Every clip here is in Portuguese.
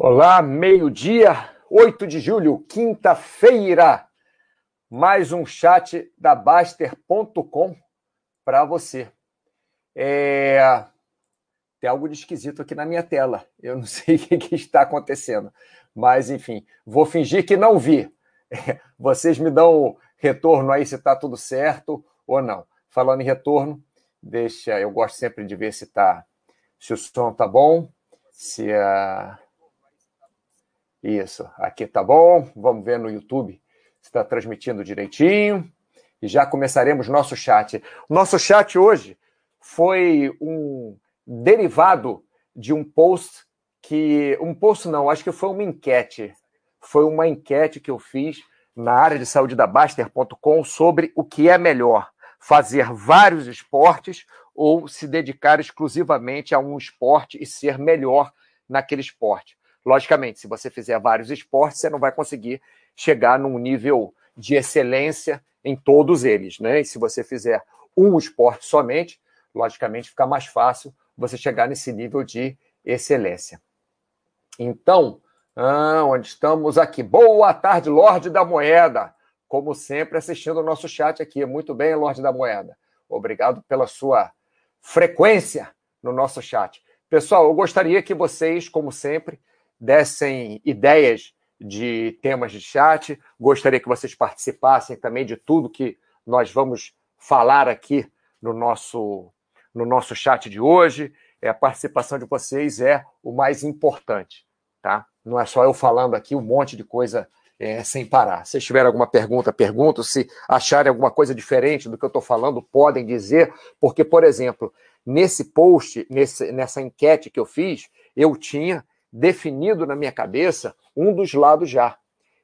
Olá, meio-dia, 8 de julho, quinta-feira. Mais um chat da Baster.com para você. É... Tem algo de esquisito aqui na minha tela. Eu não sei o que, está acontecendo. Mas, enfim, vou fingir que não vi. Vocês me dão retorno aí se está tudo certo ou não. Falando em retorno, deixa. Eu gosto sempre de ver se tá, se o som tá bom, se a isso, aqui tá bom. Vamos ver no YouTube se está transmitindo direitinho. E já começaremos nosso chat. Nosso chat hoje foi um derivado de um post que. Um post não, acho que foi uma enquete. Foi uma enquete que eu fiz na área de saúde da Baster.com sobre o que é melhor: fazer vários esportes ou se dedicar exclusivamente a um esporte e ser melhor naquele esporte. Logicamente, se você fizer vários esportes, você não vai conseguir chegar num nível de excelência em todos eles, né? E se você fizer um esporte somente, logicamente fica mais fácil você chegar nesse nível de excelência. Então, ah, onde estamos aqui? Boa tarde, Lorde da Moeda. Como sempre, assistindo o nosso chat aqui. Muito bem, Lorde da Moeda. Obrigado pela sua frequência no nosso chat. Pessoal, eu gostaria que vocês, como sempre, dessem ideias de temas de chat. Gostaria que vocês participassem também de tudo que nós vamos falar aqui no nosso, no nosso chat de hoje. É, a participação de vocês é o mais importante, tá? Não é só eu falando aqui um monte de coisa é, sem parar. Se tiverem alguma pergunta, pergunto. Se acharem alguma coisa diferente do que eu estou falando, podem dizer, porque, por exemplo, nesse post, nesse, nessa enquete que eu fiz, eu tinha definido na minha cabeça um dos lados já.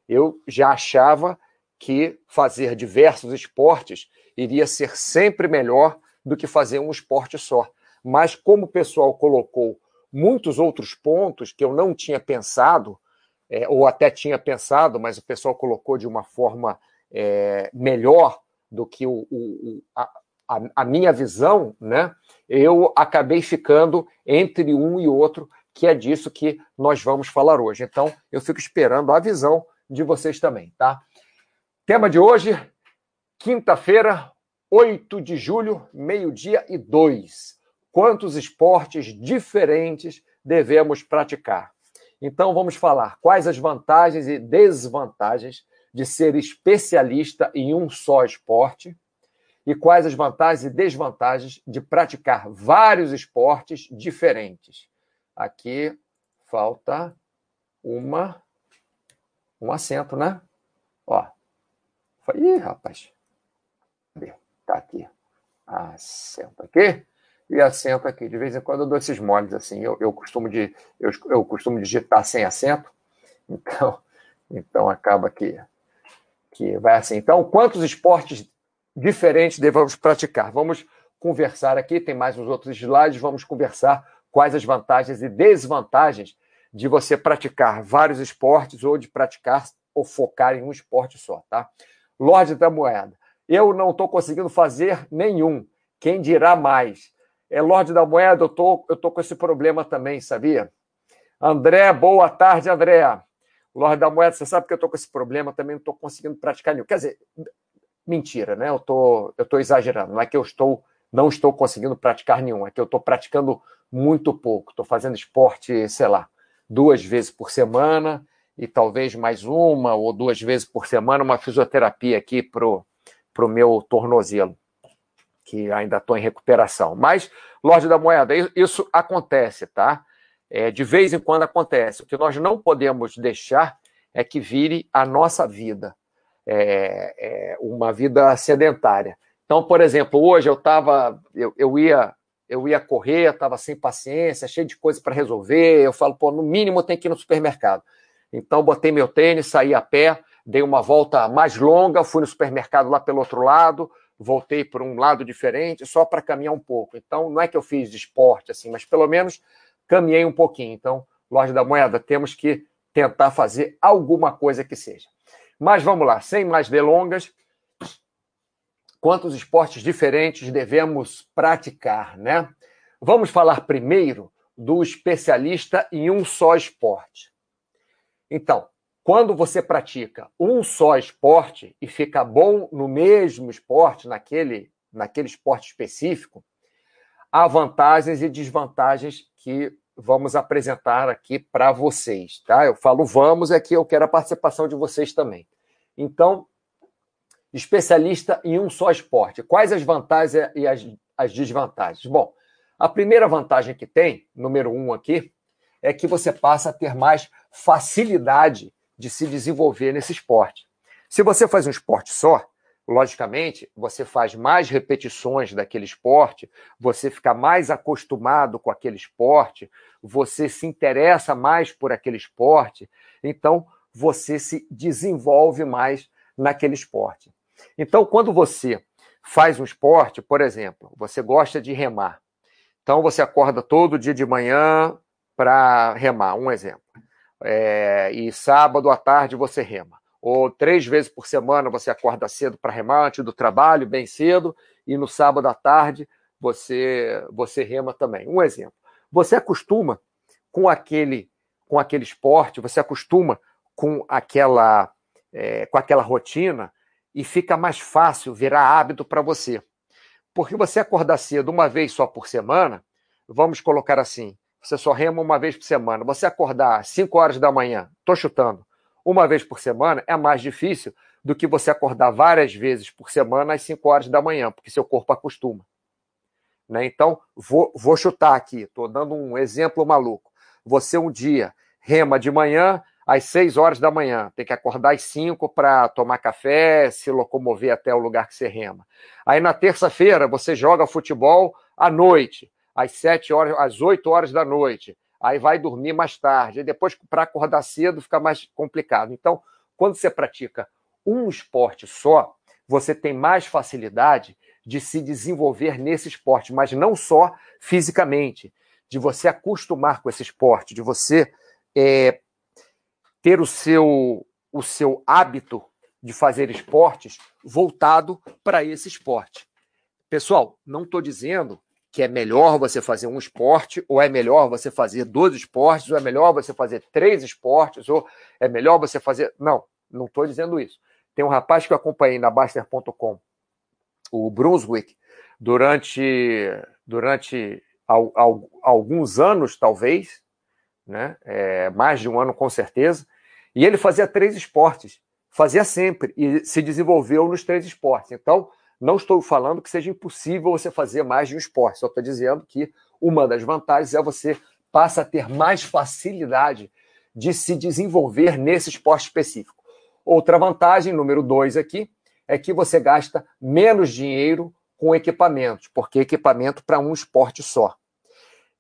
Eu já achava que fazer diversos esportes iria ser sempre melhor do que fazer um esporte só. Mas como o pessoal colocou muitos outros pontos que eu não tinha pensado, é, ou até tinha pensado, mas o pessoal colocou de uma forma é, melhor do que o, o, a, a, minha visão, né? Eu acabei ficando entre um e outro que é disso que nós vamos falar hoje. Então, eu fico esperando a visão de vocês também, tá? Tema de hoje, quinta-feira, 8 de julho, meio-dia e dois. Quantos esportes diferentes devemos praticar? Então, vamos falar quais as vantagens e desvantagens de ser especialista em um só esporte e quais as vantagens e desvantagens de praticar vários esportes diferentes. Aqui falta uma um acento, né? Ó. Ih, rapaz. Tá aqui. Acento aqui e acento aqui. De vez em quando eu dou esses moles assim. Eu, eu costumo de eu, eu costumo digitar sem acento. Então, então acaba que que vai assim. Então, quantos esportes diferentes devemos praticar? Vamos conversar aqui, tem mais uns outros slides, vamos conversar quais as vantagens e desvantagens de você praticar vários esportes ou de praticar ou focar em um esporte só, tá? Lorde da Moeda. Eu não estou conseguindo fazer nenhum. Quem dirá mais? É Lorde da Moeda, eu tô, eu tô com esse problema também, sabia? André, boa tarde, André. Lorde da Moeda, você sabe que eu estou com esse problema, também não estou conseguindo praticar nenhum. Quer dizer, mentira, né? Eu tô, eu tô exagerando. Não é que eu estou, não estou conseguindo praticar nenhum, é que eu estou praticando muito pouco. Estou fazendo esporte, sei lá, duas vezes por semana e talvez mais uma ou duas vezes por semana uma fisioterapia aqui pro pro meu tornozelo, que ainda estou em recuperação. Mas, Lorde da Moeda, isso acontece, tá? É, de vez em quando acontece. O que nós não podemos deixar é que vire a nossa vida, é, é uma vida sedentária. Então, por exemplo, hoje eu estava, eu, eu ia eu ia correr, estava sem paciência, cheio de coisa para resolver. Eu falo, pô, no mínimo tem que ir no supermercado. Então, botei meu tênis, saí a pé, dei uma volta mais longa, fui no supermercado lá pelo outro lado, voltei por um lado diferente, só para caminhar um pouco. Então, não é que eu fiz de esporte, assim, mas pelo menos caminhei um pouquinho. Então, Loja da Moeda, temos que tentar fazer alguma coisa que seja. Mas vamos lá, sem mais delongas, quantos esportes diferentes devemos praticar, né? Vamos falar primeiro do especialista em um só esporte. Então, quando você pratica um só esporte e fica bom no mesmo esporte, naquele, naquele esporte específico, há vantagens e desvantagens que vamos apresentar aqui para vocês, tá? Eu falo vamos, é que eu quero a participação de vocês também. Então, especialista em um só esporte. Quais as vantagens e as, as desvantagens? Bom, a primeira vantagem que tem, número um aqui, é que você passa a ter mais facilidade de se desenvolver nesse esporte. Se você faz um esporte só, logicamente, você faz mais repetições daquele esporte, você fica mais acostumado com aquele esporte, você se interessa mais por aquele esporte, então você se desenvolve mais naquele esporte. Então, quando você faz um esporte, por exemplo, você gosta de remar. Então, você acorda todo dia de manhã para remar, um exemplo. É, e sábado à tarde você rema. Ou três vezes por semana você acorda cedo para remar antes do trabalho, bem cedo, e no sábado à tarde você, você rema também. Um exemplo. Você acostuma com aquele, com aquele esporte, você acostuma com aquela, é, com aquela rotina e fica mais fácil virar hábito para você. Porque você acordar cedo uma vez só por semana, vamos colocar assim, você só rema uma vez por semana. Você acordar às 5 horas da manhã, estou chutando, uma vez por semana, é mais difícil do que você acordar várias vezes por semana às 5 horas da manhã, porque seu corpo acostuma. Né? Então, vou, vou chutar aqui, estou dando um exemplo maluco. Você um dia rema de manhã, às 6 horas da manhã. Tem que acordar às 5 para tomar café, se locomover até o lugar que você rema. Aí na terça-feira você joga futebol à noite, às 7 horas, às 8 horas da noite. Aí vai dormir mais tarde. E depois, para acordar cedo, fica mais complicado. Então, quando você pratica um esporte só, você tem mais facilidade de se desenvolver nesse esporte, mas não só fisicamente, de você acostumar com esse esporte, de você é, ter o seu, o seu hábito de fazer esportes voltado para esse esporte. Pessoal, não estou dizendo que é melhor você fazer um esporte, ou é melhor você fazer dois esportes, ou é melhor você fazer três esportes, ou é melhor você fazer. Não, não estou dizendo isso. Tem um rapaz que eu acompanhei na Baster.com, o Brunswick, durante, durante al, al, alguns anos, talvez, né? É, mais de um ano com certeza, e ele fazia três esportes, fazia sempre, e se desenvolveu nos três esportes. Então, não estou falando que seja impossível você fazer mais de um esporte, só estou dizendo que uma das vantagens é você passa a ter mais facilidade de se desenvolver nesse esporte específico. Outra vantagem, número dois aqui, é que você gasta menos dinheiro com equipamentos, porque equipamento para um esporte só.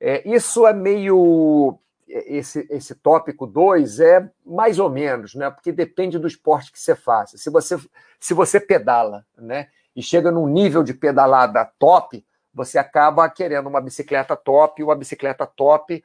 É, isso é meio esse, esse tópico 2 é mais ou menos, né? Porque depende do esporte que você faça. Se você, se você pedala, né? E chega num nível de pedalada top, você acaba querendo uma bicicleta top, e uma bicicleta top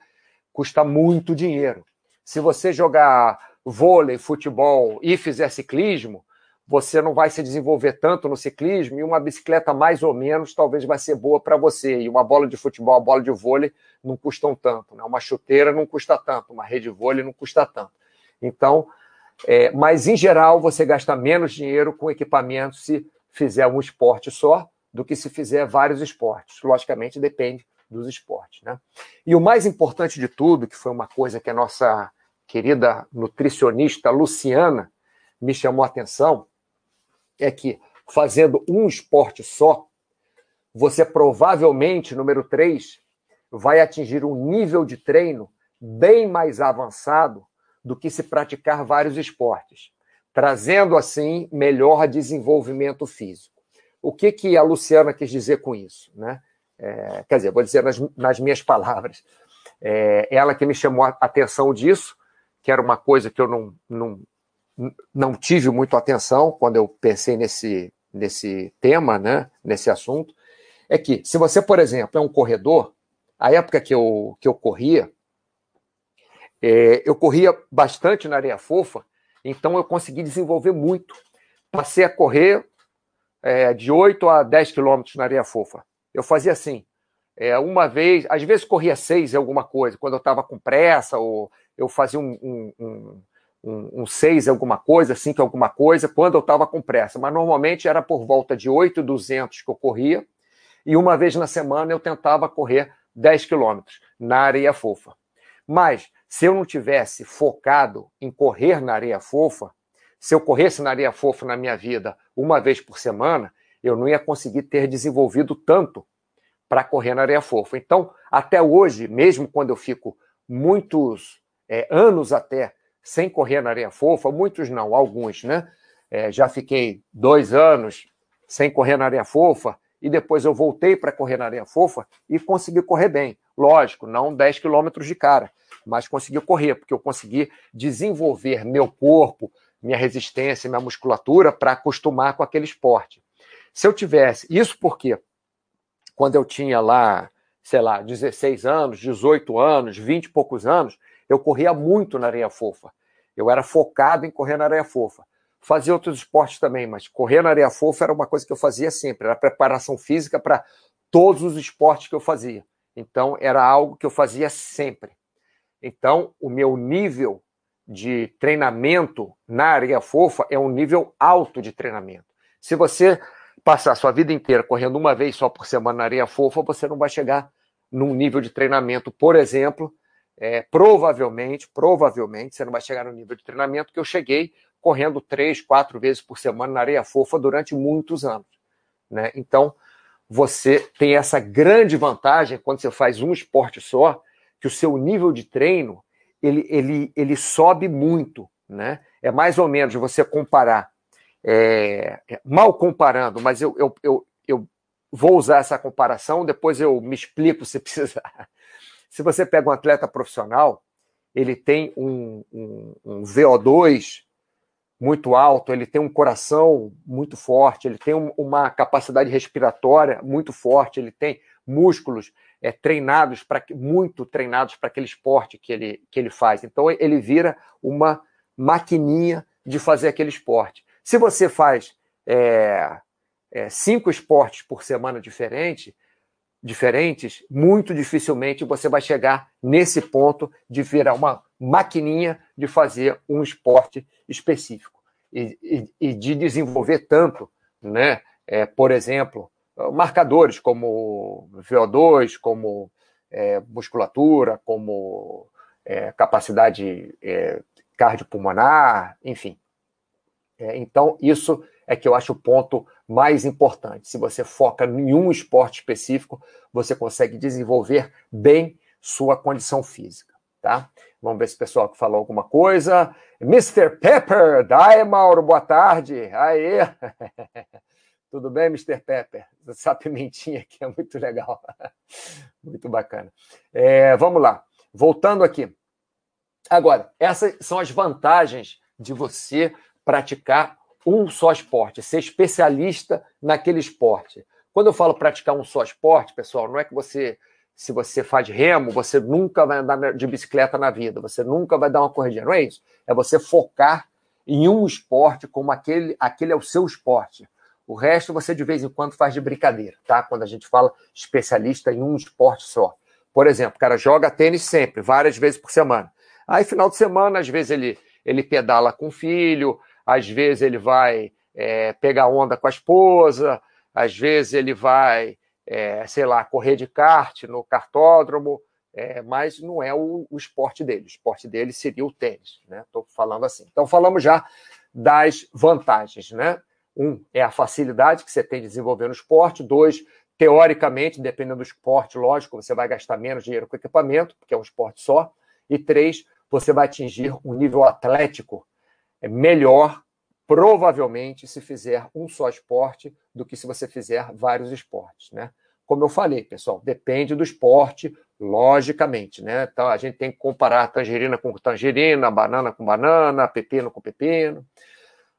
custa muito dinheiro. Se você jogar vôlei, futebol e fizer ciclismo, você não vai se desenvolver tanto no ciclismo e uma bicicleta mais ou menos talvez vai ser boa para você. E uma bola de futebol, uma bola de vôlei não custam tanto, né? Uma chuteira não custa tanto, uma rede de vôlei não custa tanto. Então, é, mas em geral você gasta menos dinheiro com equipamento se fizer um esporte só do que se fizer vários esportes. Logicamente depende dos esportes, né? E o mais importante de tudo, que foi uma coisa que a nossa querida nutricionista Luciana me chamou a atenção, é que fazendo um esporte só, você provavelmente, número 3, vai atingir um nível de treino bem mais avançado do que se praticar vários esportes, trazendo assim melhor desenvolvimento físico. O que, que a Luciana quis dizer com isso? Né? É, quer dizer, vou dizer nas, nas minhas palavras. É, ela que me chamou a atenção disso, que era uma coisa que eu não, não, não tive muito atenção quando eu pensei nesse, nesse tema, né, nesse assunto, é que se você, por exemplo, é um corredor, a época que eu, que eu corria, é, eu corria bastante na areia fofa, então eu consegui desenvolver muito. Passei a correr é, de 8 a 10 quilômetros na areia fofa. Eu fazia assim, é, uma vez, às vezes corria seis alguma coisa, quando eu estava com pressa, ou eu fazia um, um, um um, um 6 alguma coisa, 5 alguma coisa, quando eu estava com pressa. Mas normalmente era por volta de 8,200 que eu corria, e uma vez na semana eu tentava correr 10 quilômetros na areia fofa. Mas se eu não tivesse focado em correr na areia fofa, se eu corresse na areia fofa na minha vida uma vez por semana, eu não ia conseguir ter desenvolvido tanto para correr na areia fofa. Então, até hoje, mesmo quando eu fico muitos é, anos até sem correr na areia fofa, muitos não, alguns, né? É, já fiquei dois anos sem correr na areia fofa e depois eu voltei para correr na areia fofa e consegui correr bem. Lógico, não 10 quilômetros de cara, mas consegui correr, porque eu consegui desenvolver meu corpo, minha resistência, minha musculatura para acostumar com aquele esporte. Se eu tivesse, isso porque quando eu tinha lá, sei lá, 16 anos, 18 anos, 20 e poucos anos, eu corria muito na areia fofa. Eu era focado em correr na areia fofa. Fazia outros esportes também, mas correr na areia fofa era uma coisa que eu fazia sempre, era preparação física para todos os esportes que eu fazia. Então, era algo que eu fazia sempre. Então, o meu nível de treinamento na areia fofa é um nível alto de treinamento. Se você passar sua vida inteira correndo uma vez só por semana na areia fofa, você não vai chegar num nível de treinamento, por exemplo, é, provavelmente, provavelmente, você não vai chegar no nível de treinamento que eu cheguei correndo três, quatro vezes por semana na areia fofa durante muitos anos. Né? Então, você tem essa grande vantagem quando você faz um esporte só, que o seu nível de treino ele, ele, ele sobe muito. Né? É mais ou menos você comparar, é, é mal comparando, mas eu, eu, eu, eu vou usar essa comparação, depois eu me explico se precisar. Se você pega um atleta profissional, ele tem um, um, um VO2 muito alto, ele tem um coração muito forte, ele tem um, uma capacidade respiratória muito forte, ele tem músculos é, treinados para muito treinados para aquele esporte que ele, que ele faz. Então ele vira uma maquininha de fazer aquele esporte. Se você faz é, é, cinco esportes por semana diferente, diferentes, muito dificilmente você vai chegar nesse ponto de virar uma maquininha de fazer um esporte específico e, e, e de desenvolver tanto, né? É, por exemplo, marcadores como VO2, como é, musculatura, como é, capacidade é, cardiopulmonar, enfim. É, então, isso é que eu acho o ponto mais importante. Se você foca em um esporte específico, você consegue desenvolver bem sua condição física, tá? Vamos ver se o pessoal que falou alguma coisa. Mr. Pepper, Dai, Mauro, boa tarde. Aê! Tudo bem, Mr. Pepper? Essa pimentinha aqui é muito legal. muito bacana. É, vamos lá. Voltando aqui. Agora, essas são as vantagens de você praticar um só esporte, ser especialista naquele esporte. Quando eu falo praticar um só esporte, pessoal, não é que você, se você faz remo, você nunca vai andar de bicicleta na vida, você nunca vai dar uma corridinha, não é isso. É você focar em um esporte como aquele, aquele é o seu esporte. O resto você de vez em quando faz de brincadeira, tá? Quando a gente fala especialista em um esporte só. Por exemplo, o cara joga tênis sempre, várias vezes por semana. Aí, final de semana, às vezes ele, ele pedala com o filho, às vezes ele vai é, pegar onda com a esposa, às vezes ele vai, é, sei lá, correr de kart no kartódromo, é, mas não é o, o, esporte dele. O esporte dele seria o tênis, né? Estou falando assim. Então, falamos já das vantagens, né? Um é a facilidade que você tem de desenvolver no esporte. Dois, teoricamente, dependendo do esporte, lógico, você vai gastar menos dinheiro com equipamento, porque é um esporte só. E três, você vai atingir um nível atlético melhor, provavelmente, se fizer um só esporte do que se você fizer vários esportes, né? Como eu falei, pessoal, depende do esporte, logicamente, né? Então a gente tem que comparar tangerina com tangerina, banana com banana, pepino com pepino.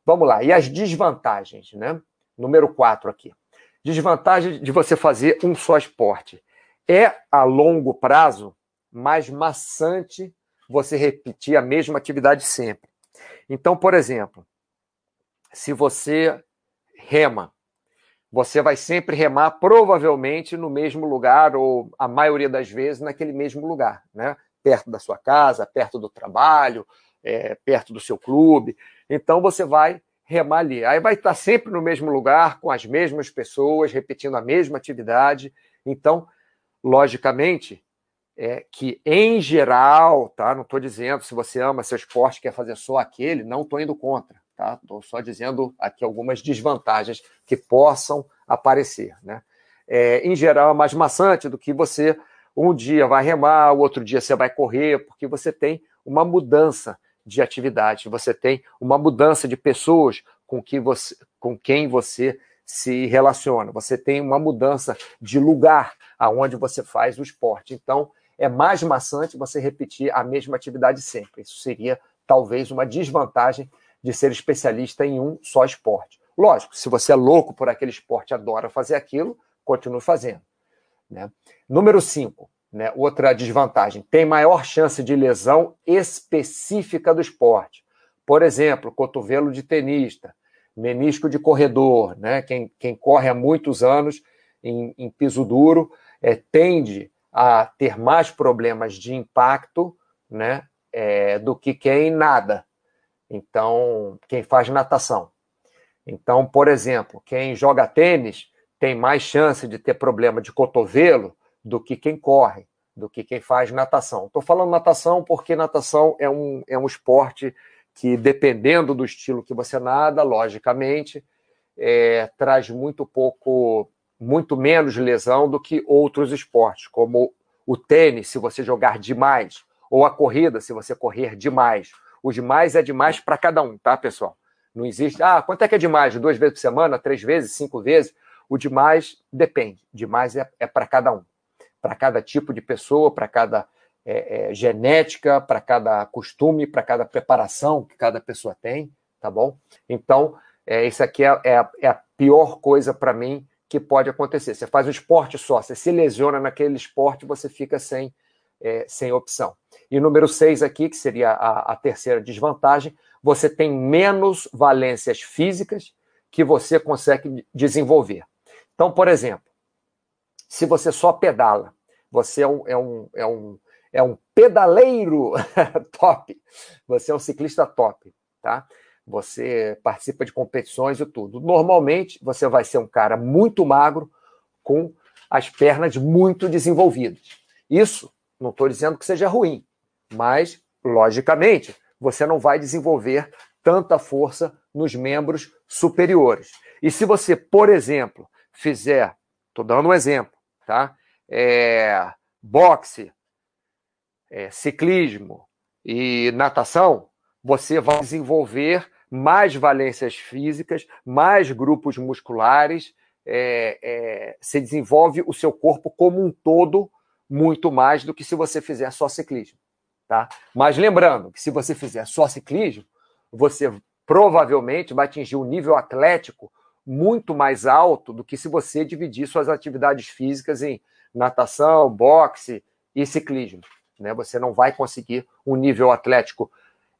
Vamos lá. E as desvantagens, né? Número 4 aqui. Desvantagem de você fazer um só esporte. É a longo prazo mais maçante você repetir a mesma atividade sempre. Então, por exemplo, se você rema, você vai sempre remar provavelmente no mesmo lugar, ou a maioria das vezes naquele mesmo lugar, né? Perto da sua casa, perto do trabalho, é, perto do seu clube. Então você vai remar ali. Aí vai estar sempre no mesmo lugar, com as mesmas pessoas, repetindo a mesma atividade. Então, logicamente, é que em geral, tá? Não estou dizendo se você ama seu esporte, quer fazer só aquele, não estou indo contra, tá? Estou só dizendo aqui algumas desvantagens que possam aparecer, né? É, em geral, é mais maçante do que você um dia vai remar, o outro dia você vai correr, porque você tem uma mudança de atividade, você tem uma mudança de pessoas com, que você, com quem você se relaciona, você tem uma mudança de lugar aonde você faz o esporte. Então, é mais maçante você repetir a mesma atividade sempre. Isso seria talvez uma desvantagem de ser especialista em um só esporte. Lógico, se você é louco por aquele esporte, adora fazer aquilo, continue fazendo. Né? Número 5, né, outra desvantagem, tem maior chance de lesão específica do esporte. Por exemplo, cotovelo de tenista, menisco de corredor, né? Quem, quem corre há muitos anos em, em piso duro é, tende a ter mais problemas de impacto, né? É, do que quem nada. Então, quem faz natação. Então, por exemplo, quem joga tênis tem mais chance de ter problema de cotovelo do que quem corre, do que quem faz natação. Estou falando natação porque natação é um, é um esporte que, dependendo do estilo que você nada, logicamente, é, traz muito pouco, muito menos lesão do que outros esportes, como o tênis, se você jogar demais, ou a corrida, se você correr demais. O demais é demais para cada um, tá, pessoal? Não existe, ah, quanto é que é demais? Duas vezes por semana, três vezes, cinco vezes? O demais depende. Demais é, é para cada um, para cada tipo de pessoa, para cada é, é, genética, para cada costume, para cada preparação que cada pessoa tem, tá bom? Então, é, isso aqui é, é, é a pior coisa para mim que pode acontecer. Você faz um esporte só, você se lesiona naquele esporte, você fica sem, é, sem opção. E número seis aqui, que seria a, a terceira desvantagem, você tem menos valências físicas que você consegue desenvolver. Então, por exemplo, se você só pedala, você é um, é um, é um, é um pedaleiro top, você é um ciclista top, tá? Você participa de competições e tudo. Normalmente, você vai ser um cara muito magro, com as pernas muito desenvolvidas. Isso, não estou dizendo que seja ruim, mas, logicamente, você não vai desenvolver tanta força nos membros superiores. E se você, por exemplo, fizer, estou dando um exemplo, tá? É, boxe, é, ciclismo e natação, você vai desenvolver mais valências físicas, mais grupos musculares, é, é, se desenvolve o seu corpo como um todo muito mais do que se você fizer só ciclismo. Tá? Mas lembrando que se você fizer só ciclismo, você provavelmente vai atingir um nível atlético muito mais alto do que se você dividir suas atividades físicas em natação, boxe e ciclismo. Né? Você não vai conseguir um nível atlético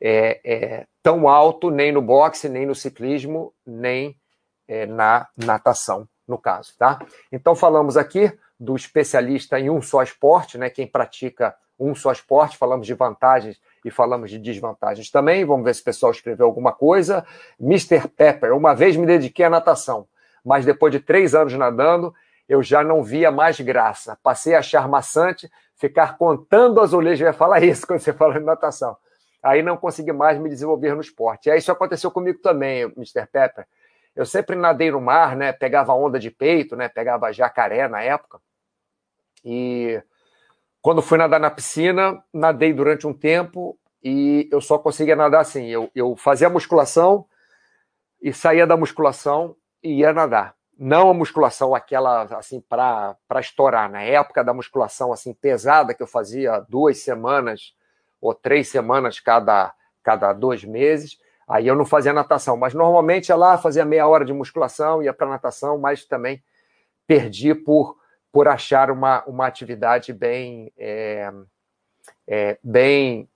é, é, tão alto nem no boxe, nem no ciclismo, nem é, na natação, no caso. Tá? Então, falamos aqui do especialista em um só esporte, né? quem pratica um só esporte, falamos de vantagens e falamos de desvantagens também. Vamos ver se o pessoal escreveu alguma coisa. Mr. Pepper, uma vez me dediquei à natação, mas depois de três anos nadando, eu já não via mais graça. Passei a achar maçante ficar contando azulejos. Eu ia falar isso quando você fala de natação. Aí não consegui mais me desenvolver no esporte. E aí isso aconteceu comigo também, Mr. Pepper. Eu sempre nadei no mar, né? Pegava onda de peito, né? Pegava jacaré na época. E quando fui nadar na piscina, nadei durante um tempo e eu só conseguia nadar assim. Eu, eu fazia musculação e saía da musculação e ia nadar. Não a musculação aquela assim para estourar. Na época da musculação assim pesada que eu fazia duas semanas ou três semanas cada, cada dois meses, aí eu não fazia natação. Mas normalmente ia lá, fazia meia hora de musculação, ia para natação, mas também perdi por por achar uma, uma atividade bem, é, é, bem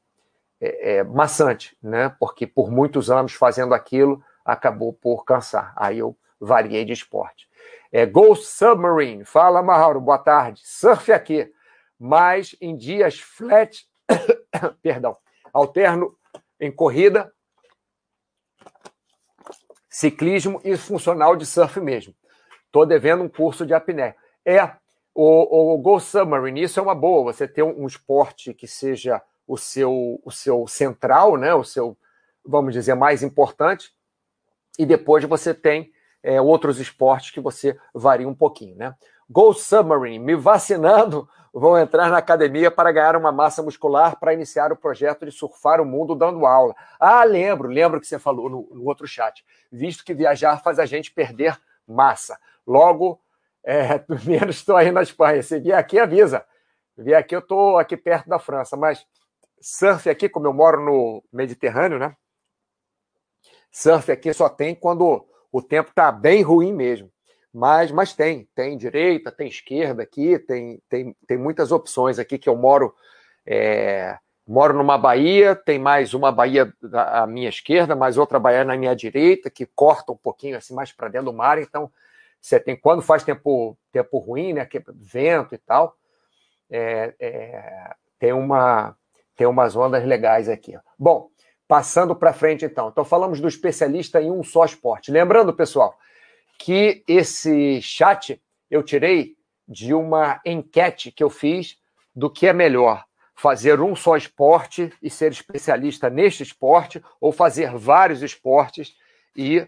é, é, maçante, né? Porque por muitos anos fazendo aquilo acabou por cansar. Aí eu variei de esporte. É, Ghost Submarine, fala Mauro, boa tarde. Surf aqui, mas em dias flat, perdão, alterno em corrida, ciclismo e funcional de surf mesmo. Estou devendo um curso de apneia. É, o, o Go Submarine, isso é uma boa, você ter um, um, esporte que seja o seu, o seu central, né? o seu, vamos dizer, mais importante, e depois você tem é, outros esportes que você varia um pouquinho. Né? Go Submarine, me vacinando, vou entrar na academia para ganhar uma massa muscular para iniciar o projeto de surfar o mundo dando aula. Ah, lembro, lembro que você falou no, no outro chat, visto que viajar faz a gente perder massa. Logo, é, menos estou aí na Espanha. Se vier aqui, avisa. Vier aqui, eu estou aqui perto da França, mas surf aqui, como eu moro no Mediterrâneo, né? Surf aqui só tem quando o tempo está bem ruim mesmo. Mas, mas tem, tem direita, tem esquerda aqui, tem, tem, tem muitas opções aqui que eu moro. É, moro numa baía, tem mais uma baía à minha esquerda, mais outra baía na minha direita, que corta um pouquinho assim mais para dentro do mar, então você tem, quando faz tempo, tempo ruim, né, que, vento e tal, é, é, tem, uma, tem umas ondas legais aqui. Bom, passando para frente então. Então falamos do especialista em um só esporte. Lembrando, pessoal, que esse chat eu tirei de uma enquete que eu fiz do que é melhor, fazer um só esporte e ser especialista neste esporte, ou fazer vários esportes e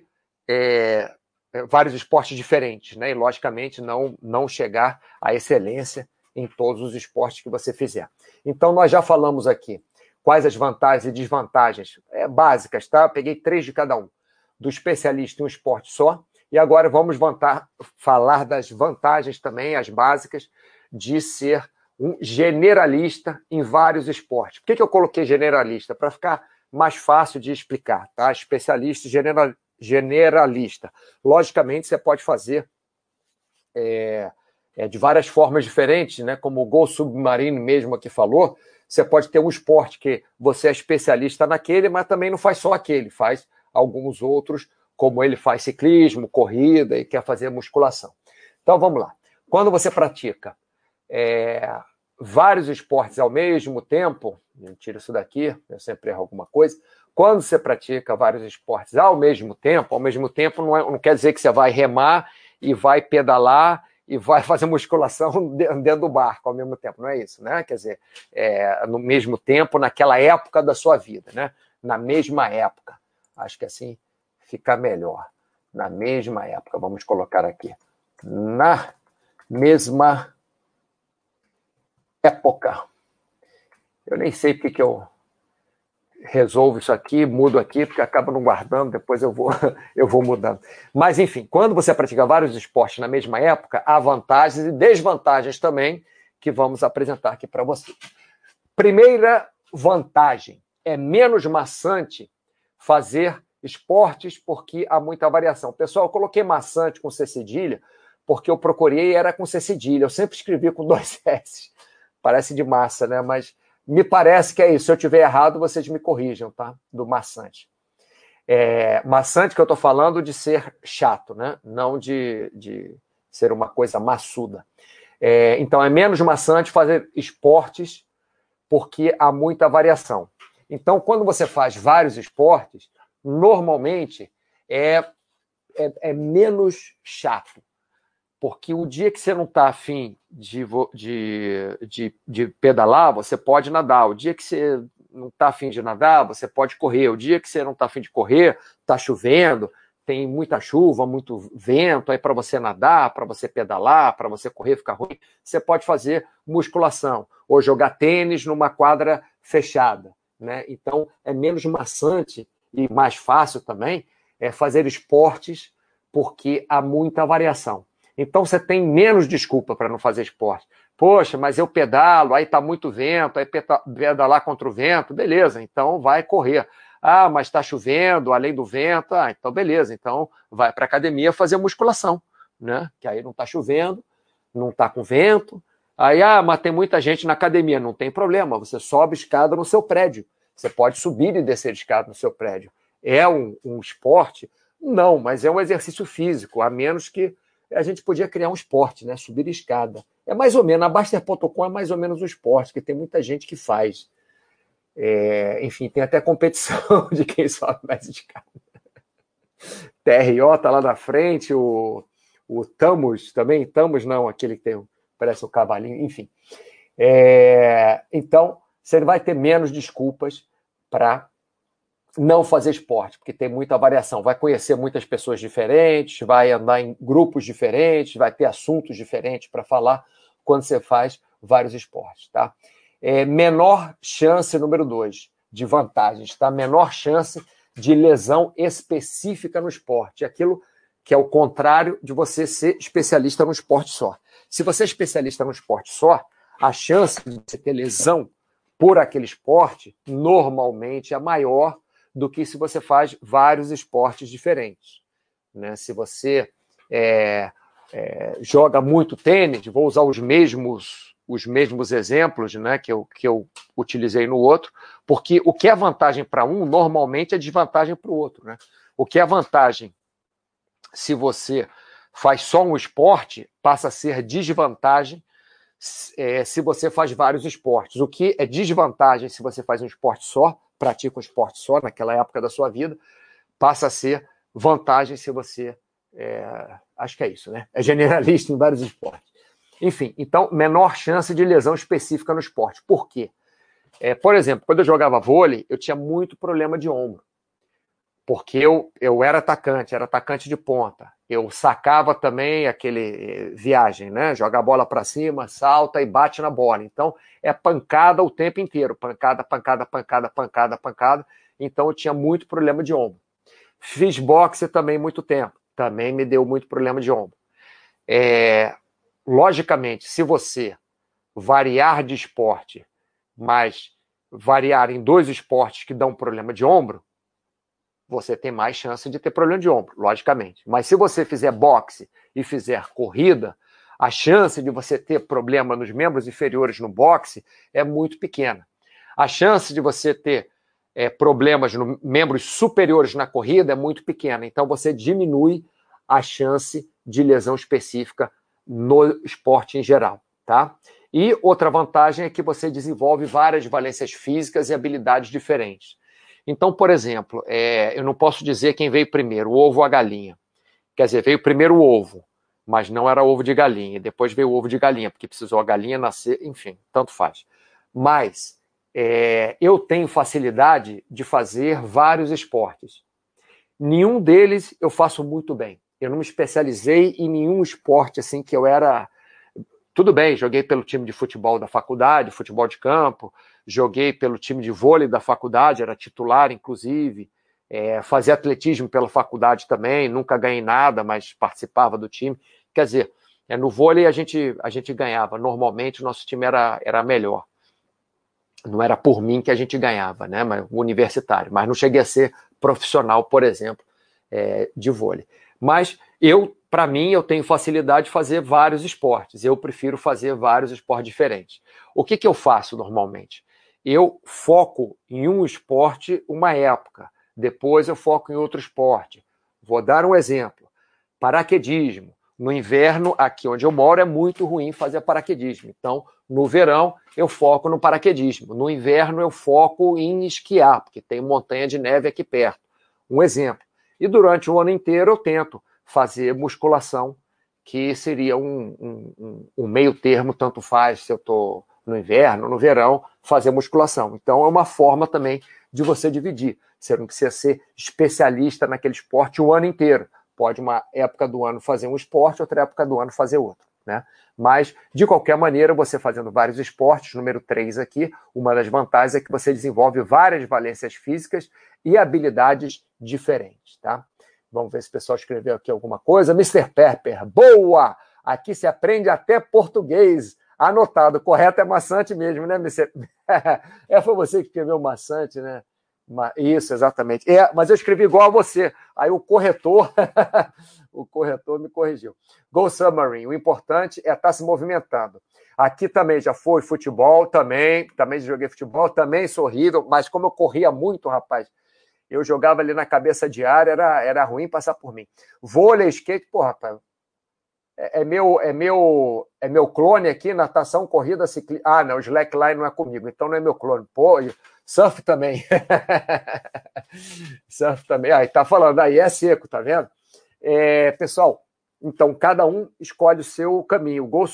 é, é, vários esportes diferentes, né? E logicamente não não chegar à excelência em todos os esportes que você fizer. Então nós já falamos aqui quais as vantagens e desvantagens é, básicas, tá? Eu peguei três de cada um do especialista em um esporte só e agora vamos vantar, falar das vantagens também, as básicas de ser um generalista em vários esportes. Por que, que eu coloquei generalista? Para ficar mais fácil de explicar, tá? Especialista general, generalista. Logicamente, você pode fazer é, é, de várias formas diferentes, né? como o Gol Submarino mesmo aqui falou. Você pode ter um esporte que você é especialista naquele, mas também não faz só aquele, faz alguns outros, como ele faz ciclismo, corrida e quer fazer musculação. Então vamos lá. Quando você pratica é, vários esportes ao mesmo tempo, tira isso daqui, eu sempre erro alguma coisa. Quando você pratica vários esportes ao mesmo tempo, ao mesmo tempo não, é, não quer dizer que você vai remar e vai pedalar e vai fazer musculação dentro do barco ao mesmo tempo, não é isso, né? Quer dizer, é, no mesmo tempo, naquela época da sua vida, né? Na mesma época. Acho que assim fica melhor. Na mesma época, vamos colocar aqui. Na mesma época. Eu nem sei porque que eu resolvo isso aqui, mudo aqui, porque acaba não guardando, depois eu vou, eu vou mudando. Mas, enfim, quando você pratica vários esportes na mesma época, há vantagens e desvantagens também que vamos apresentar aqui para você. Primeira vantagem é menos maçante fazer esportes porque há muita variação. Pessoal, eu coloquei maçante com C cedilha porque eu procurei era com C cedilha. Eu sempre escrevi com dois S. Parece de massa, né? Mas me parece que é isso. Se eu tiver errado, vocês me corrijam, tá? Do maçante. É, maçante que eu estou falando de ser chato, né? Não de, de ser uma coisa maçuda. É, então, é menos maçante fazer esportes porque há muita variação. Então, quando você faz vários esportes, normalmente é, é, é menos chato. Porque o dia que você não está afim de, de, de, de, pedalar, você pode nadar. O dia que você não está afim de nadar, você pode correr. O dia que você não está afim de correr, está chovendo, tem muita chuva, muito vento, aí para você nadar, para você pedalar, para você correr, ficar ruim, você pode fazer musculação ou jogar tênis numa quadra fechada. Né? Então é menos maçante e mais fácil também é fazer esportes porque há muita variação. Então você tem menos desculpa para não fazer esporte. Poxa, mas eu pedalo, aí está muito vento, aí pedalar contra o vento, beleza, então vai correr. Ah, mas está chovendo, além do vento, ah, então beleza, então vai para a academia fazer musculação, né? Que aí não está chovendo, não está com vento. Aí, ah, mas tem muita gente na academia, não tem problema, você sobe escada no seu prédio. Você pode subir e descer escada no seu prédio. É um, um esporte? Não, mas é um exercício físico, a menos que a gente podia criar um esporte, né? Subir escada. É mais ou menos, a Baster.com é mais ou menos um esporte, que tem muita gente que faz. É, enfim, tem até competição de quem sobe mais escada. TRO tá lá na frente, o, o Tamus também, Tamus não, aquele que tem, parece o um cavalinho, enfim. É, então, você vai ter menos desculpas para não fazer esporte, porque tem muita variação. Vai conhecer muitas pessoas diferentes, vai andar em grupos diferentes, vai ter assuntos diferentes para falar quando você faz vários esportes, tá? É, menor chance, número dois, de vantagens, tá? Menor chance de lesão específica no esporte. Aquilo que é o contrário de você ser especialista no esporte só. Se você é especialista no esporte só, a chance de você ter lesão por aquele esporte normalmente é maior do que se você faz vários esportes diferentes. Né? Se você é, é, joga muito tênis, vou usar os mesmos os mesmos exemplos né, que, eu, que eu utilizei no outro, porque o que é vantagem para um, normalmente é desvantagem para o outro. Né? O que é vantagem se você faz só um esporte, passa a ser desvantagem é, se você faz vários esportes. O que é desvantagem se você faz um esporte só, pratica um esporte só naquela época da sua vida, passa a ser vantagem se você. É, acho que é isso, né? É generalista em vários esportes. Enfim, então, menor chance de lesão específica no esporte. Por quê? É, por exemplo, quando eu jogava vôlei, eu tinha muito problema de ombro. Porque eu, eu era atacante, era atacante de ponta. Eu sacava também aquele eh, viagem, né? Joga a bola para cima, salta e bate na bola. Então, é pancada o tempo inteiro. Pancada, pancada, pancada, pancada, pancada. Então, eu tinha muito problema de ombro. Fiz boxe também muito tempo. Também me deu muito problema de ombro. É, logicamente, se você variar de esporte, mas variar em dois esportes que dão problema de ombro, você tem mais chance de ter problema de ombro, logicamente. Mas se você fizer boxe e fizer corrida, a chance de você ter problema nos membros inferiores no boxe é muito pequena. A chance de você ter é, problemas nos membros superiores na corrida é muito pequena. Então você diminui a chance de lesão específica no esporte em geral, tá? E outra vantagem é que você desenvolve várias valências físicas e habilidades diferentes. Então, por exemplo, é, eu não posso dizer quem veio primeiro, o ovo ou a galinha. Quer dizer, veio primeiro o ovo, mas não era ovo de galinha. Depois veio o ovo de galinha, porque precisou a galinha nascer, enfim, tanto faz. Mas é, eu tenho facilidade de fazer vários esportes. Nenhum deles eu faço muito bem eu não me especializei em nenhum esporte assim que eu era. Tudo bem, joguei pelo time de futebol da faculdade, futebol de campo, joguei pelo time de vôlei da faculdade, era titular, inclusive, é, fazia atletismo pela faculdade também, nunca ganhei nada, mas participava do time. Quer dizer, é, no vôlei a gente, a gente ganhava, normalmente o nosso time era, era melhor. Não era por mim que a gente ganhava, né? Mas universitário, mas não cheguei a ser profissional, por exemplo, é, de vôlei. Mas eu, para mim, eu tenho facilidade de fazer vários esportes. Eu prefiro fazer vários esportes diferentes. O que, que eu faço normalmente? Eu foco em um esporte uma época, depois eu foco em outro esporte. Vou dar um exemplo: paraquedismo. No inverno, aqui onde eu moro, é muito ruim fazer paraquedismo. Então, no verão, eu foco no paraquedismo. No inverno, eu foco em esquiar, porque tem montanha de neve aqui perto. Um exemplo. E durante o ano inteiro eu tento fazer musculação, que seria um, um, um meio termo, tanto faz se eu estou no inverno, no verão, fazer musculação. Então é uma forma também de você dividir. Você não precisa ser especialista naquele esporte o ano inteiro. Pode uma época do ano fazer um esporte, outra época do ano fazer outro. Né? Mas, de qualquer maneira, você fazendo vários esportes, número 3 aqui, uma das vantagens é que você desenvolve várias valências físicas e habilidades diferentes, tá? Vamos ver se o pessoal escreveu aqui alguma coisa. Mr. Pepper, boa! Aqui se aprende até português. Anotado, correto é maçante mesmo, né, Mr. é, foi você que escreveu maçante, né? Isso, exatamente. É, mas eu escrevi igual a você. Aí o corretor, o corretor me corrigiu. Go Submarine. O importante é estar tá se movimentando. Aqui também já foi futebol, também, também joguei futebol, também sou horrível, mas como eu corria muito, rapaz, eu jogava ali na cabeça de área, era, era ruim passar por mim. Vôlei, skate, porra, rapaz, é, é, meu, é, meu, é meu clone aqui, natação, corrida, ciclismo. Ah, não, slackline não é comigo, então não é meu clone. Pô, Surf também. Surf também. Aí tá falando, aí é seco, tá vendo? É, pessoal, então cada um escolhe o seu caminho. O Gol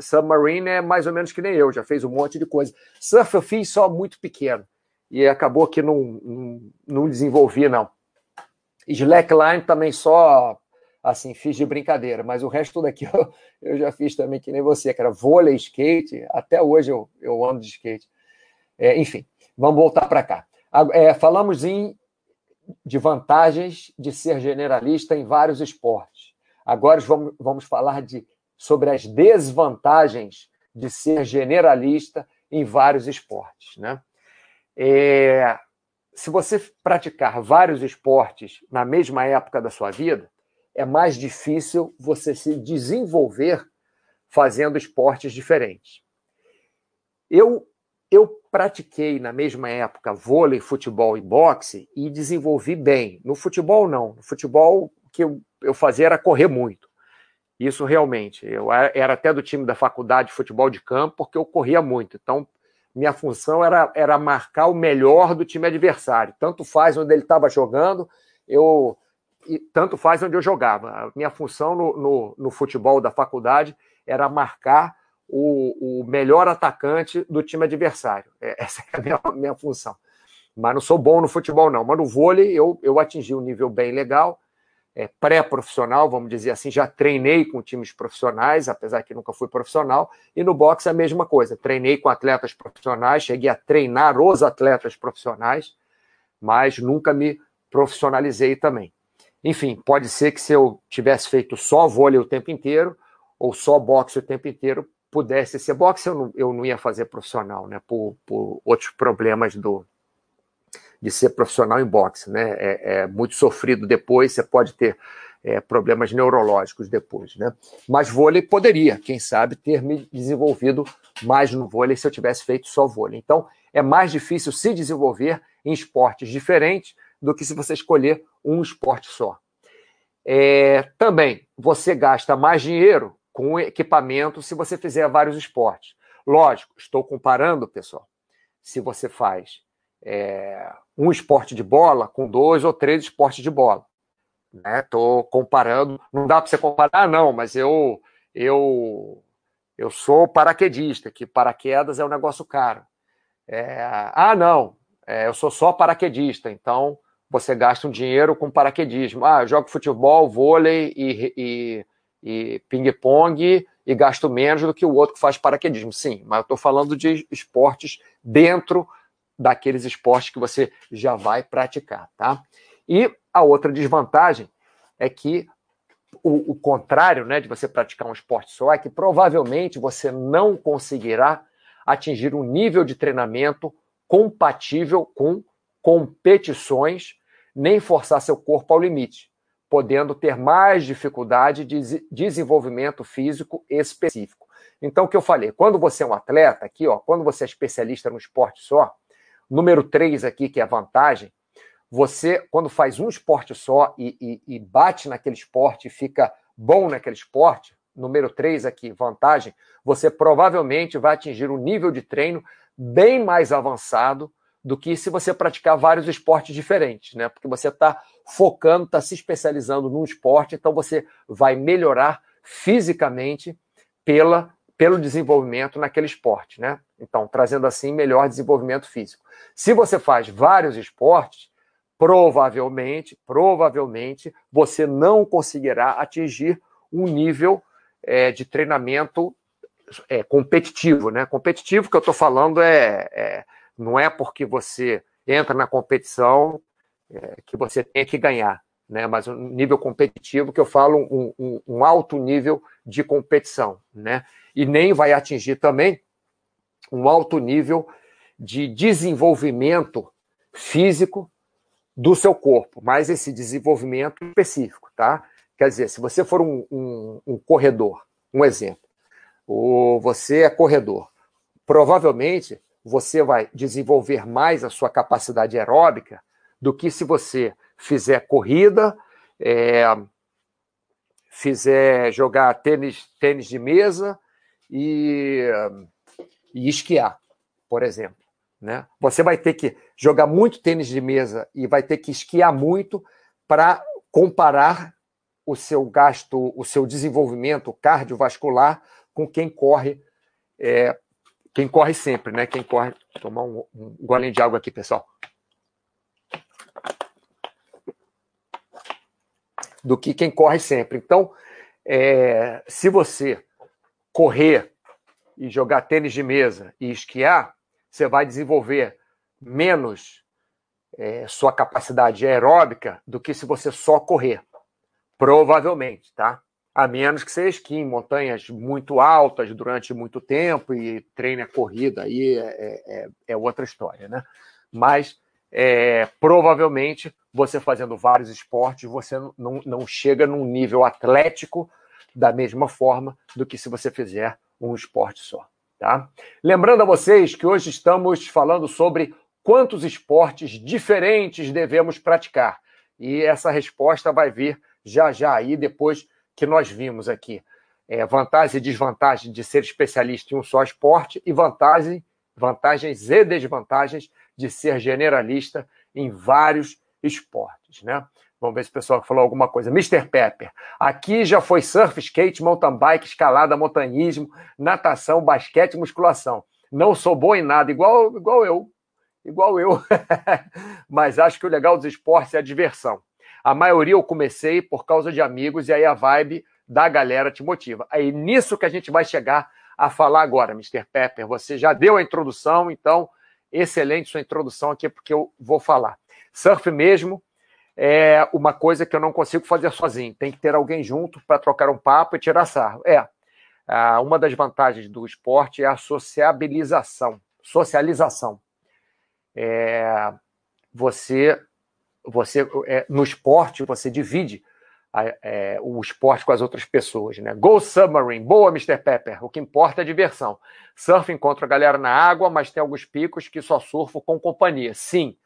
Submarine é mais ou menos que nem eu, já fez um monte de coisa. Surf eu fiz só muito pequeno e acabou que não, não, não desenvolvi, não. Slackline também só assim, fiz de brincadeira, mas o resto daqui eu, eu já fiz também que nem você, que era vôlei, skate, até hoje eu, eu ando de skate. É, enfim, vamos voltar para cá. É, falamos em, de vantagens de ser generalista em vários esportes. Agora vamos, vamos falar de, sobre as desvantagens de ser generalista em vários esportes. Né? É, se você praticar vários esportes na mesma época da sua vida, é mais difícil você se desenvolver fazendo esportes diferentes. Eu eu pratiquei na mesma época vôlei, futebol e boxe e desenvolvi bem. No futebol não, no futebol o que eu, eu fazia era correr muito. Isso realmente, eu era até do time da faculdade de futebol de campo porque eu corria muito. Então minha função era, era marcar o melhor do time adversário. Tanto faz onde ele estava jogando, eu e tanto faz onde eu jogava. A minha função no, no, no futebol da faculdade era marcar o, o, melhor atacante do time adversário. É, essa é a minha, minha função. Mas não sou bom no futebol, não. Mas no vôlei eu, eu atingi um nível bem legal, é, pré-profissional, vamos dizer assim. Já treinei com times profissionais, apesar que nunca fui profissional. E no boxe a mesma coisa. Treinei com atletas profissionais, cheguei a treinar os atletas profissionais, mas nunca me profissionalizei também. Enfim, pode ser que se eu tivesse feito só vôlei o tempo inteiro, ou só boxe o tempo inteiro, pudesse ser boxe, eu não, eu não ia fazer profissional, né? Por, por outros problemas do de ser profissional em boxe, né? É, é muito sofrido depois, você pode ter é, problemas neurológicos depois, né? Mas vôlei poderia, quem sabe, ter me desenvolvido mais no vôlei se eu tivesse feito só vôlei. Então, é mais difícil se desenvolver em esportes diferentes do que se você escolher um esporte só. É, também, você gasta mais dinheiro com equipamento se você fizer vários esportes. Lógico, estou comparando, pessoal. Se você faz é, um esporte de bola com dois ou três esportes de bola. Estou né? comparando. Não dá para você comparar, não, mas eu, eu, eu sou paraquedista, que paraquedas é um negócio caro. É, ah, não, é, eu sou só paraquedista, então você gasta um dinheiro com paraquedismo. Ah, eu jogo futebol, vôlei e, e, e ping-pong e gasto menos do que o outro que faz paraquedismo. Sim, mas eu estou falando de esportes dentro daqueles esportes que você já vai praticar, tá? E a outra desvantagem é que o, o contrário, né, de você praticar um esporte só, é que provavelmente você não conseguirá atingir um nível de treinamento compatível com competições nem forçar seu corpo ao limite, podendo ter mais dificuldade de desenvolvimento físico específico. Então, o que eu falei, quando você é um atleta, aqui, ó, quando você é especialista no esporte só, número 3 aqui, que é a vantagem, você, quando faz um esporte só e, e, e bate naquele esporte e fica bom naquele esporte, número 3 aqui, vantagem, você provavelmente vai atingir um nível de treino bem mais avançado do que se você praticar vários esportes diferentes, né? Porque você está focando, está se especializando num esporte, então você vai melhorar fisicamente pela, pelo desenvolvimento naquele esporte, né? Então, trazendo assim melhor desenvolvimento físico. Se você faz vários esportes, provavelmente, provavelmente, você não conseguirá atingir um nível é, de treinamento é, competitivo, né? Competitivo que eu estou falando é, é não é porque você entra na competição é, que você tem que ganhar, né? Mas um nível competitivo que eu falo um, um, um alto nível de competição, né? E nem vai atingir também um alto nível de desenvolvimento físico do seu corpo, mas esse desenvolvimento específico, tá? Quer dizer, se você for um, um, um corredor, um exemplo, ou você é corredor, provavelmente você vai desenvolver mais a sua capacidade aeróbica do que se você fizer corrida, é, fizer jogar tênis, tênis de mesa e, e esquiar, por exemplo. Né? Você vai ter que jogar muito tênis de mesa e vai ter que esquiar muito para comparar o seu gasto, o seu desenvolvimento cardiovascular com quem corre, é, quem corre sempre, né? Quem corre. Vou tomar um, um golinho de água aqui, pessoal. Do que quem corre sempre. Então, é, se você correr e jogar tênis de mesa e esquiar, você vai desenvolver menos é, sua capacidade aeróbica do que se você só correr. Provavelmente, tá? A menos que você esquie em montanhas muito altas durante muito tempo e treine a corrida, aí é, é, é outra história, né? Mas é, provavelmente você fazendo vários esportes, você não, não chega num nível atlético da mesma forma do que se você fizer um esporte só. Tá? Lembrando a vocês que hoje estamos falando sobre quantos esportes diferentes devemos praticar. E essa resposta vai vir já já aí, depois que nós vimos aqui. É, vantagens e desvantagens de ser especialista em um só esporte e vantagem, vantagens e desvantagens de ser generalista em vários esportes. Né? Vamos ver se o pessoal falou alguma coisa. Mr. Pepper. Aqui já foi surf, skate, mountain bike, escalada, montanhismo, natação, basquete, musculação. Não sou boa em nada, igual, igual eu. Igual eu. Mas acho que o legal dos esportes é a diversão. A maioria eu comecei por causa de amigos, e aí a vibe da galera te motiva. Aí nisso que a gente vai chegar a falar agora, Mr. Pepper. Você já deu a introdução, então, excelente sua introdução aqui, porque eu vou falar. Surf mesmo, é uma coisa que eu não consigo fazer sozinho. Tem que ter alguém junto para trocar um papo e tirar sarro. É, uma das vantagens do esporte é a sociabilização, socialização. É, você, você é, no esporte você divide é, o esporte com as outras pessoas, né? Go Submarine, boa, Mr. Pepper. O que importa é a diversão. Surf encontra a galera na água, mas tem alguns picos que só surfo com companhia. Sim,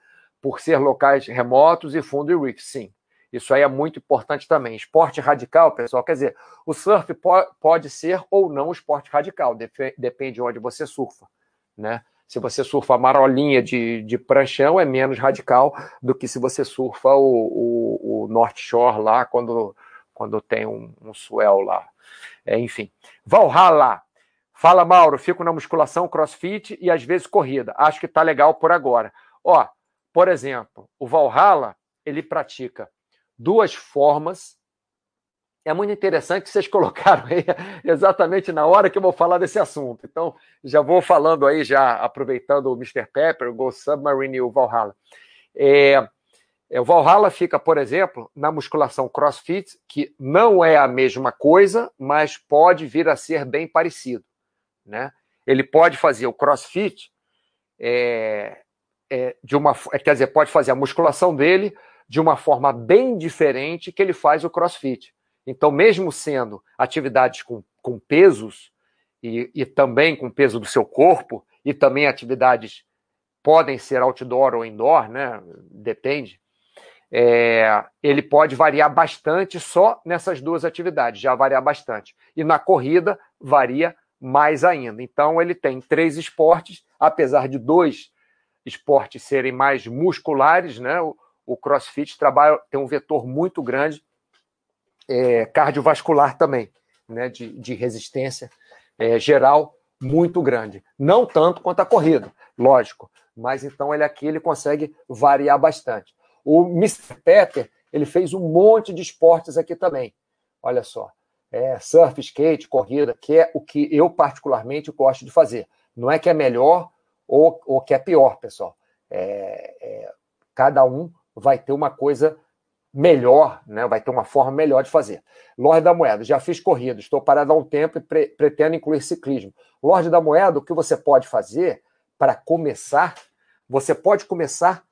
por ser locais remotos e fundo e reef, sim. Isso aí é muito importante também. Esporte radical, pessoal, quer dizer, o surf po pode ser ou não esporte radical, depende de onde você surfa, né? Se você surfa marolinha de, de pranchão, é menos radical do que se você surfa o, o, o North Shore lá, quando, quando tem um, um swell lá. É, enfim. Valhalla. Fala, Mauro. Fico na musculação, crossfit e às vezes corrida. Acho que tá legal por agora. Ó, por exemplo, o Valhalla, ele pratica duas formas. É muito interessante que vocês colocaram aí exatamente na hora que eu vou falar desse assunto. Então, já vou falando aí, já aproveitando o Mr. Pepper, o Ghost Submarine e o Valhalla. É, é, o Valhalla fica, por exemplo, na musculação CrossFit, que não é a mesma coisa, mas pode vir a ser bem parecido. Né? Ele pode fazer o CrossFit é, é, de uma, é, quer dizer, pode fazer a musculação dele de uma forma bem diferente que ele faz o CrossFit. Então, mesmo sendo atividades com, com pesos e, e também com peso do seu corpo e também atividades podem ser outdoor ou indoor, né? Depende. É, ele pode variar bastante só nessas duas atividades, já varia bastante. E na corrida varia mais ainda. Então ele tem três esportes, apesar de dois esportes serem mais musculares, né? O, o CrossFit trabalha, tem um vetor muito grande é, cardiovascular também, né? De, de resistência é, geral muito grande. Não tanto quanto a corrida, lógico, mas então ele aqui ele consegue variar bastante. O Mr. Pepper ele fez um monte de esportes aqui também. Olha só, é, surf, skate, corrida, que é o que eu particularmente gosto de fazer. Não é que é melhor ou, ou que é pior, pessoal. É, é, cada um vai ter uma coisa melhor, né? vai ter uma forma melhor de fazer. Lorde da Moeda, já fiz corrida, estou parado há um tempo e pre pretendo incluir ciclismo. Lorde da Moeda, o que você pode fazer para começar? Você pode começar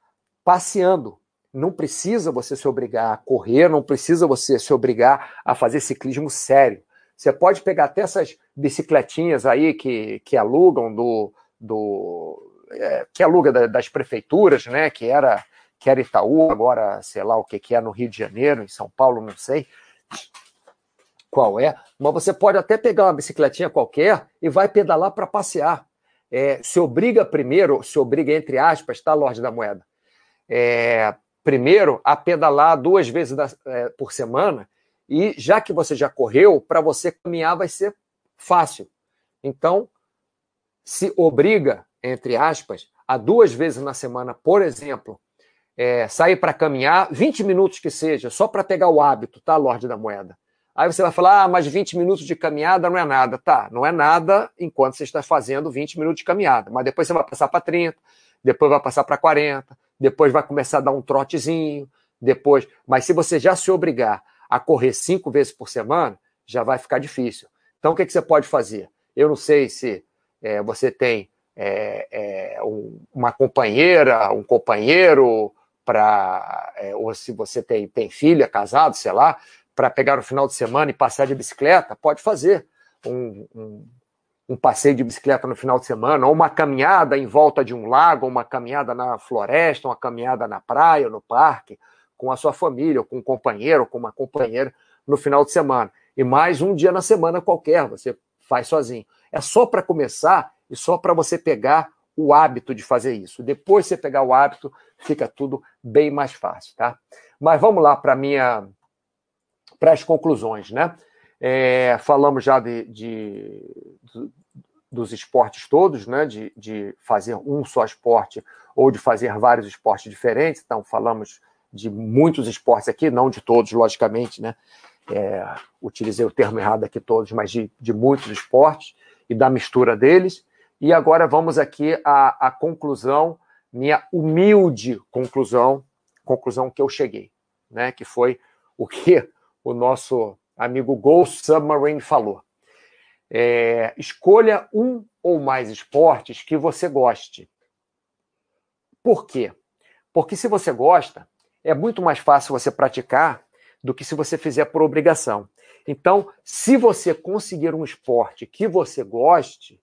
passeando. Não precisa você se obrigar a correr, não precisa você se obrigar a fazer ciclismo sério. Você pode pegar até essas bicicletinhas aí que, que alugam do, do é, que aluga da, das prefeituras, né? Que era que era Itaú, agora sei lá o que que é no Rio de Janeiro, em São Paulo, não sei qual é, mas você pode até pegar uma bicicletinha qualquer e vai pedalar para passear. é, se obriga primeiro, se obriga entre aspas, tá, Lorde da Moeda? É, primeiro a pedalar duas vezes da, é, por semana e já que você já correu, para você caminhar vai ser fácil. Então, se obriga, entre aspas, a duas vezes na semana, por exemplo, é, sair para caminhar, 20 minutos que seja, só para pegar o hábito, tá, Lorde da Moeda? Aí você vai falar, ah, mas 20 minutos de caminhada não é nada. Tá, não é nada enquanto você está fazendo 20 minutos de caminhada. Mas depois você vai passar para 30, depois vai passar para 40, depois vai começar a dar um trotezinho, depois. Mas se você já se obrigar a correr cinco vezes por semana, já vai ficar difícil. Então, o que, que você pode fazer? Eu não sei se é, você tem é, é, um, uma companheira, um companheiro, para é, ou se você tem, tem filha, casado, sei lá, para pegar no final de semana e passear de bicicleta, pode fazer um, um, um, passeio de bicicleta no final de semana, ou uma caminhada em volta de um lago, uma caminhada na floresta, uma caminhada na praia, no parque, com a sua família, ou com um companheiro, ou com uma companheira no final de semana. E mais um dia na semana qualquer, você faz sozinho. É só para começar e só para você pegar o hábito de fazer isso. Depois você pegar o hábito, fica tudo bem mais fácil, tá? Mas vamos lá para minha para as conclusões, né? É, falamos já de, de, de, dos esportes todos, né? De, de fazer um só esporte ou de fazer vários esportes diferentes. Então, falamos de muitos esportes aqui, não de todos, logicamente, né? É, utilizei o termo errado aqui todos, mas de, de muitos esportes e da mistura deles. E agora vamos aqui à, à conclusão, minha humilde conclusão, conclusão que eu cheguei, né? Que foi o que o nosso amigo Ghost Submarine falou. É, escolha um ou mais esportes que você goste. Por quê? Porque se você gosta, é muito mais fácil você praticar do que se você fizer por obrigação. Então, se você conseguir um esporte que você goste,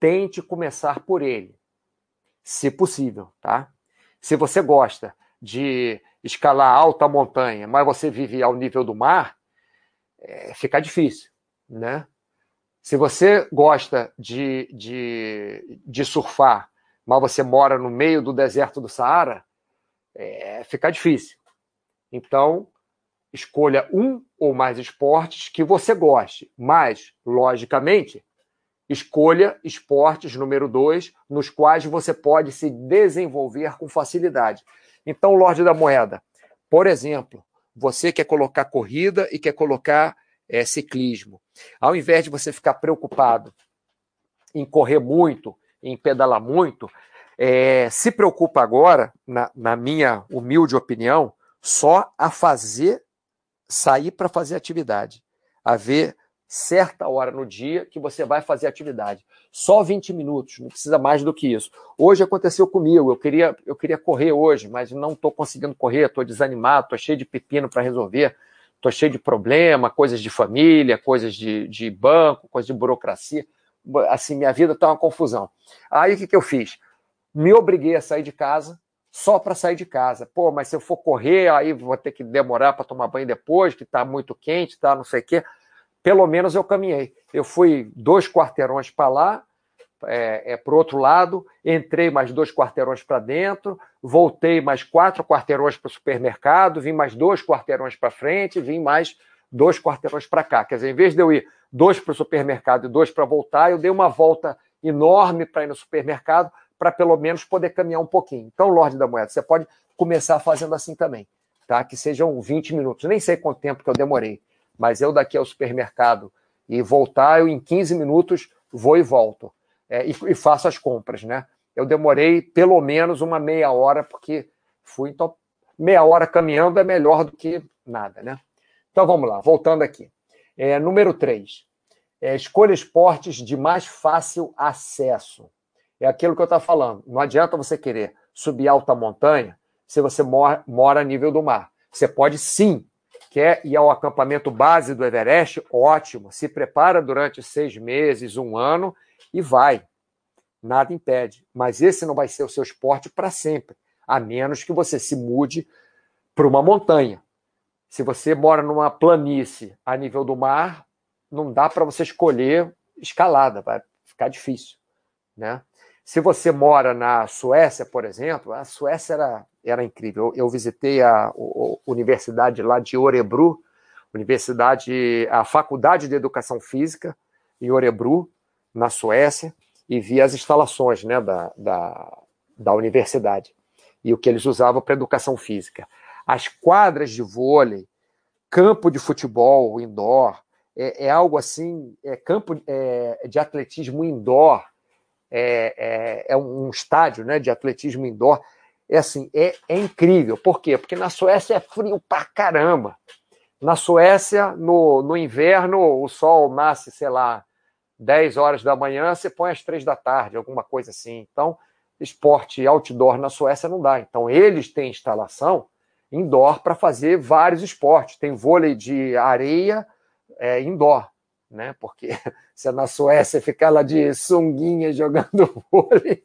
tente começar por ele, se possível, tá? Se você gosta de escalar alta montanha, mas você vive ao nível do mar, é, fica difícil, né? Se você gosta de, de, de surfar, mas você mora no meio do deserto do Saara, é, fica difícil. Então, escolha um ou mais esportes que você goste, mas, logicamente, escolha esportes número dois, nos quais você pode se desenvolver com facilidade. Então, Lorde da Moeda, por exemplo, você quer colocar corrida e quer colocar é, ciclismo. Ao invés de você ficar preocupado em correr muito, em pedalar muito, é, se preocupa agora, na, na minha humilde opinião, só a fazer, sair para fazer atividade, a ver certa hora no dia que você vai fazer atividade. Só 20 minutos, não precisa mais do que isso. Hoje aconteceu comigo, eu queria, eu queria correr hoje, mas não estou conseguindo correr, estou desanimado, estou cheio de pepino para resolver, estou cheio de problema, coisas de família, coisas de, de banco, coisas de burocracia. Assim, minha vida está uma confusão. Aí o que, que eu fiz? Me obriguei a sair de casa, só para sair de casa. Pô, mas se eu for correr, aí vou ter que demorar para tomar banho depois, que está muito quente, tá, não sei o quê pelo menos eu caminhei. Eu fui dois quarteirões para lá, é, é, para o outro lado, entrei mais dois quarteirões para dentro, voltei mais quatro quarteirões para o supermercado, vim mais dois quarteirões para frente, vim mais dois quarteirões para cá. Quer dizer, em vez de eu ir dois para o supermercado e dois para voltar, eu dei uma volta enorme para ir no supermercado, para pelo menos poder caminhar um pouquinho. Então, Lorde da Moeda, você pode começar fazendo assim também, tá? Que sejam 20 minutos. Nem sei quanto tempo que eu demorei mas eu daqui ao supermercado e voltar, eu em 15 minutos vou e volto. É, e, e, faço as compras, né? Eu demorei pelo menos uma meia hora, porque fui, então, meia hora caminhando é melhor do que nada, né? Então vamos lá, voltando aqui. É, número 3. É, escolha esportes de mais fácil acesso. É aquilo que eu estava falando. Não adianta você querer subir alta montanha se você mora, mora a nível do mar. Você pode sim Quer ir ao acampamento base do Everest? Ótimo. Se prepara durante seis meses, um ano e vai. Nada impede. Mas esse não vai ser o seu esporte para sempre, a menos que você se mude para uma montanha. Se você mora numa planície a nível do mar, não dá para você escolher escalada, vai ficar difícil. né? Se você mora na Suécia, por exemplo, a Suécia era, era incrível. Eu, eu visitei a, a, universidade lá de Orebru, universidade, a Faculdade de Educação Física em Orebru, na Suécia, e vi as instalações né, da, da, da universidade e o que eles usavam para educação física. As quadras de vôlei, campo de futebol indoor, é, é algo assim, é campo é, de atletismo indoor, é, é, é, um estádio né, de atletismo indoor. É assim, é, é incrível. Por quê? Porque na Suécia é frio pra caramba. Na Suécia, no, no inverno, o sol nasce, sei lá, 10 horas da manhã, você põe às 3 da tarde, alguma coisa assim. Então, esporte outdoor na Suécia não dá. Então, eles têm instalação indoor para fazer vários esportes. Tem vôlei de areia é, indoor né? Porque se é na Suécia ficar lá de sunguinha jogando vôlei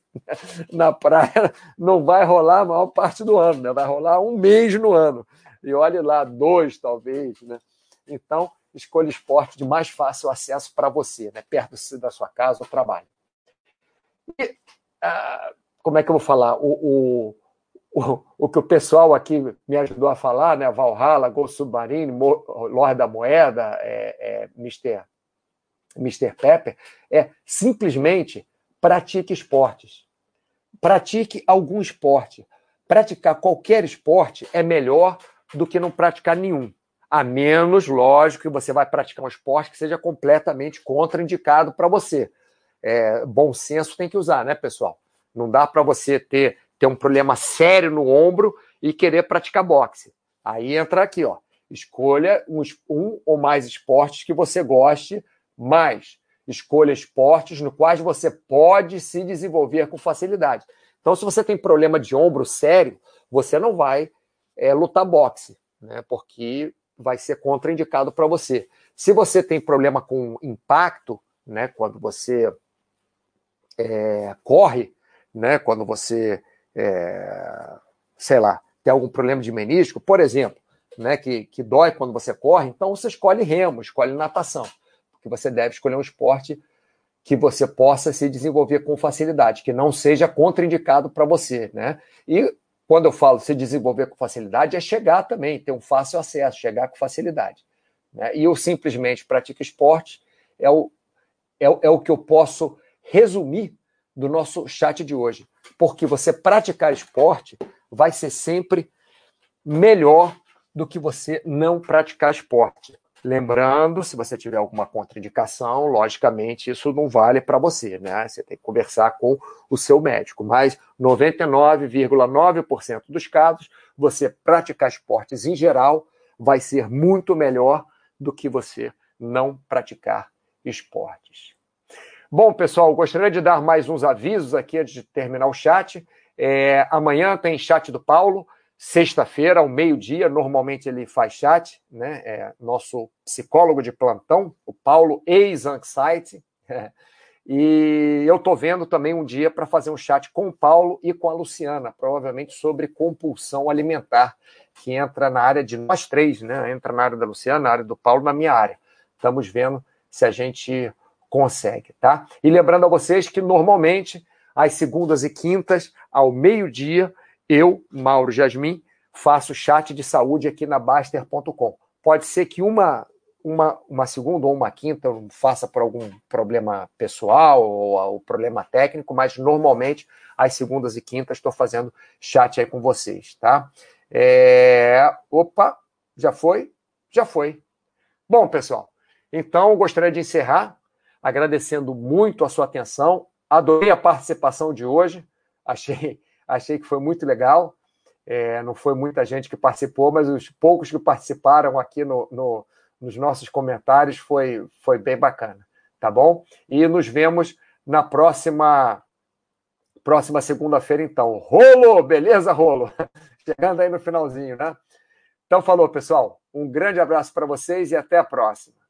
na praia, não vai rolar a maior parte do ano, né? Vai rolar um mês no ano. E olhe lá, dois talvez, né? Então, escolha esporte de mais fácil acesso para você, né? Perto da sua casa ou trabalho. E ah, como é que eu vou falar? O, o, o, o, que o pessoal aqui me ajudou a falar, né? Valhalla, Gol Submarine, Lorde da Moeda, é, é, Mister Mr. Pepper, é simplesmente pratique esportes. Pratique algum esporte. Praticar qualquer esporte é melhor do que não praticar nenhum. A menos, lógico, que você vai praticar um esporte que seja completamente contraindicado para você. É, bom senso tem que usar, né, pessoal? Não dá para você ter, ter um problema sério no ombro e querer praticar boxe. Aí entra aqui, ó. Escolha um, um ou mais esportes que você goste mas escolha esportes no quais você pode se desenvolver com facilidade. Então, se você tem problema de ombro sério, você não vai é, lutar boxe, né? Porque vai ser contraindicado para você. Se você tem problema com impacto, né? Quando você é, corre, né? Quando você, é, sei lá, tem algum problema de menisco, por exemplo, né? Que, que dói quando você corre, então você escolhe remo, escolhe natação que você deve escolher um esporte que você possa se desenvolver com facilidade, que não seja contraindicado para você, né? E quando eu falo se desenvolver com facilidade, é chegar também, ter um fácil acesso, chegar com facilidade. Né? E eu simplesmente pratico esporte, é o, é, é o que eu posso resumir do nosso chat de hoje. Porque você praticar esporte vai ser sempre melhor do que você não praticar esporte. Lembrando, se você tiver alguma contraindicação, logicamente isso não vale para você, né? Você tem que conversar com o seu médico. Mas 99,9% dos casos, você praticar esportes em geral vai ser muito melhor do que você não praticar esportes. Bom, pessoal, gostaria de dar mais uns avisos aqui antes de terminar o chat. É, amanhã tem chat do Paulo sexta-feira, ao meio-dia, normalmente ele faz chat, né? É nosso psicólogo de plantão, o Paulo, ex-Anxiety. E eu estou vendo também um dia para fazer um chat com o Paulo e com a Luciana, provavelmente sobre compulsão alimentar, que entra na área de nós três, né? Entra na área da Luciana, na área do Paulo, na minha área. Estamos vendo se a gente consegue, tá? E lembrando a vocês que normalmente às segundas e quintas, ao meio-dia, eu, Mauro Jasmin, faço chat de saúde aqui na Baster.com. Pode ser que uma, uma, uma segunda ou uma quinta eu faça por algum problema pessoal ou, ou problema técnico, mas normalmente às segundas e quintas estou fazendo chat aí com vocês, tá? É... Opa, já foi? Já foi. Bom, pessoal, então gostaria de encerrar agradecendo muito a sua atenção. Adorei a participação de hoje. Achei achei que foi muito legal. É, não foi muita gente que participou, mas os poucos que participaram aqui no, no, nos nossos comentários foi, foi bem bacana, tá bom? E nos vemos na próxima próxima segunda-feira, então. Rolo, beleza, Rolo? Chegando aí no finalzinho, né? Então, falou, pessoal. Um grande abraço para vocês e até a próxima.